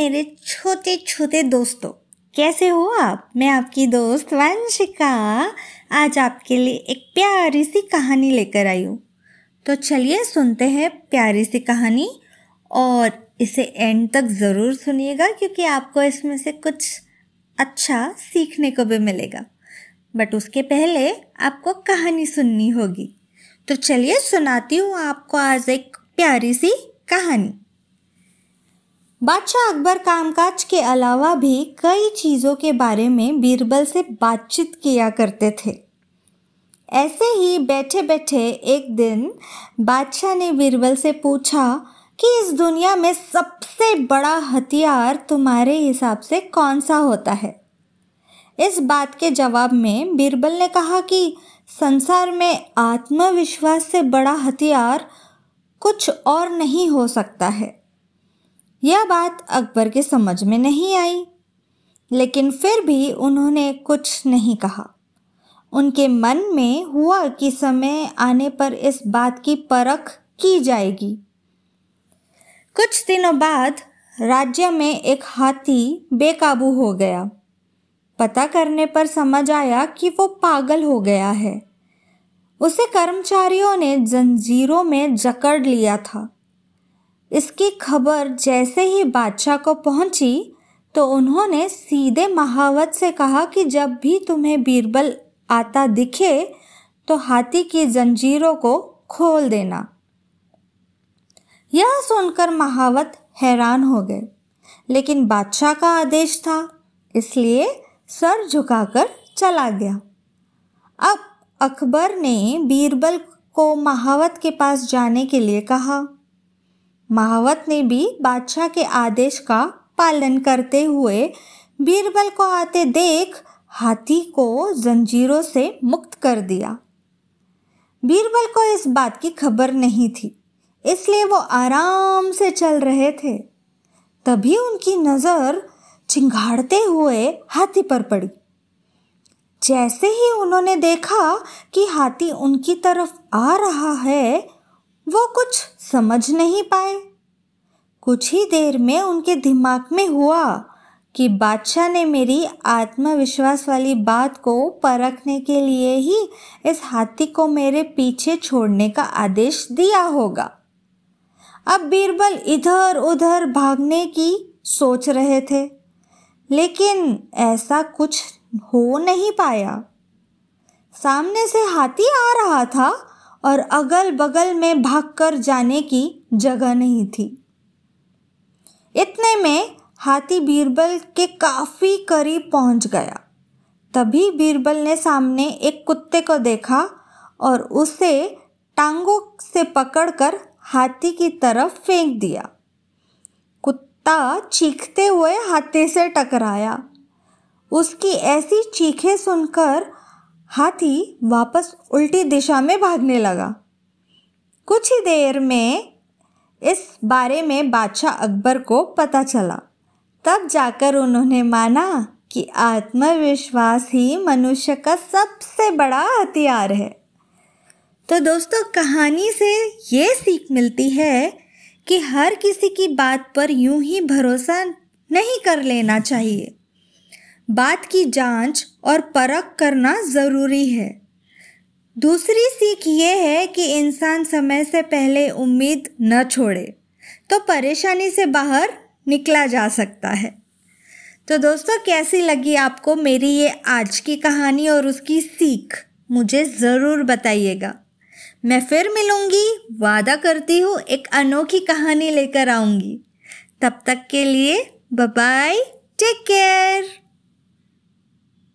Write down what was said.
मेरे छोटे छोटे दोस्तों। कैसे हो आप? मैं आपकी दोस्त वंशिका। आज आपके लिए एक प्यारी सी कहानी लेकर आई हूँ। तो चलिए सुनते हैं प्यारी सी कहानी और इसे एंड तक ज़रूर सुनिएगा क्योंकि आपको इसमें से कुछ अच्छा सीखने को भी मिलेगा। बट उसके पहले आपको कहानी सुननी होगी। तो चलिए सुनाती हूँ आपको आज एक प्यारी सी कहानी। बादशाह अकबर कामकाज के अलावा भी कई चीज़ों के बारे में बीरबल से बातचीत किया करते थे। ऐसे ही बैठे बैठे एक दिन बादशाह ने बीरबल से पूछा कि इस दुनिया में सबसे बड़ा हथियार तुम्हारे हिसाब से कौन सा होता है? इस बात के जवाब में बीरबल ने कहा कि संसार में आत्मविश्वास से बड़ा हथियार कुछ और नहीं हो सकता है। यह बात अकबर के समझ में नहीं आई। लेकिन फिर भी उन्होंने कुछ नहीं कहा। उनके मन में हुआ कि समय आने पर इस बात की परख की जाएगी। कुछ दिनों बाद राज्य में एक हाथी बेकाबू हो गया। पता करने पर समझ आया कि वो पागल हो गया है। उसे कर्मचारियों ने जंजीरों में जकड़ लिया था। इसकी खबर जैसे ही बादशाह को पहुँची तो उन्होंने सीधे महावत से कहा कि जब भी तुम्हें बीरबल आता दिखे तो हाथी की जंजीरों को खोल देना। यह सुनकर महावत हैरान हो गए। लेकिन बादशाह का आदेश था, इसलिए सर झुकाकर चला गया। अब अकबर ने बीरबल को महावत के पास जाने के लिए कहा महावत ने भी बादशाह के आदेश का पालन करते हुए बीरबल को आते देख हाथी को जंजीरों से मुक्त कर दिया। बीरबल को इस बात की खबर नहीं थी, इसलिए वो आराम से चल रहे थे। तभी उनकी नज़र चिंगाड़ते हुए हाथी पर पड़ी। जैसे ही उन्होंने देखा कि हाथी उनकी तरफ़ आ रहा है वो कुछ समझ नहीं पाए। कुछ ही देर में उनके दिमाग में हुआ कि बादशाह ने मेरी आत्मविश्वास वाली बात को परखने के लिए ही इस हाथी को मेरे पीछे छोड़ने का आदेश दिया होगा। अब बीरबल इधर उधर भागने की सोच रहे थे, लेकिन ऐसा कुछ हो नहीं पाया। सामने से हाथी आ रहा था और अगल बगल में भागकर जाने की जगह नहीं थी। इतने में हाथी बीरबल के काफ़ी करीब पहुँच गया। तभी बीरबल ने सामने एक कुत्ते को देखा और उसे टांगों से पकड़कर हाथी की तरफ़ फेंक दिया। कुत्ता चीखते हुए हाथी से टकराया। उसकी ऐसी चीखें सुनकर हाथी वापस उल्टी दिशा में भागने लगा। कुछ ही देर में इस बारे में बादशाह अकबर को पता चला। तब जाकर उन्होंने माना कि आत्मविश्वास ही मनुष्य का सबसे बड़ा हथियार है। तो दोस्तों, कहानी से ये सीख मिलती है कि हर किसी की बात पर यूँ ही भरोसा नहीं कर लेना चाहिए। बात की जाँच और परख करना ज़रूरी है। दूसरी सीख ये है कि इंसान समय से पहले उम्मीद न छोड़े तो परेशानी से बाहर निकला जा सकता है। तो दोस्तों, कैसी लगी आपको मेरी ये आज की कहानी और उसकी सीख? मुझे ज़रूर बताइएगा। मैं फिर मिलूँगी, वादा करती हूँ, एक अनोखी कहानी लेकर आऊँगी। तब तक के लिए बाय टेक केयर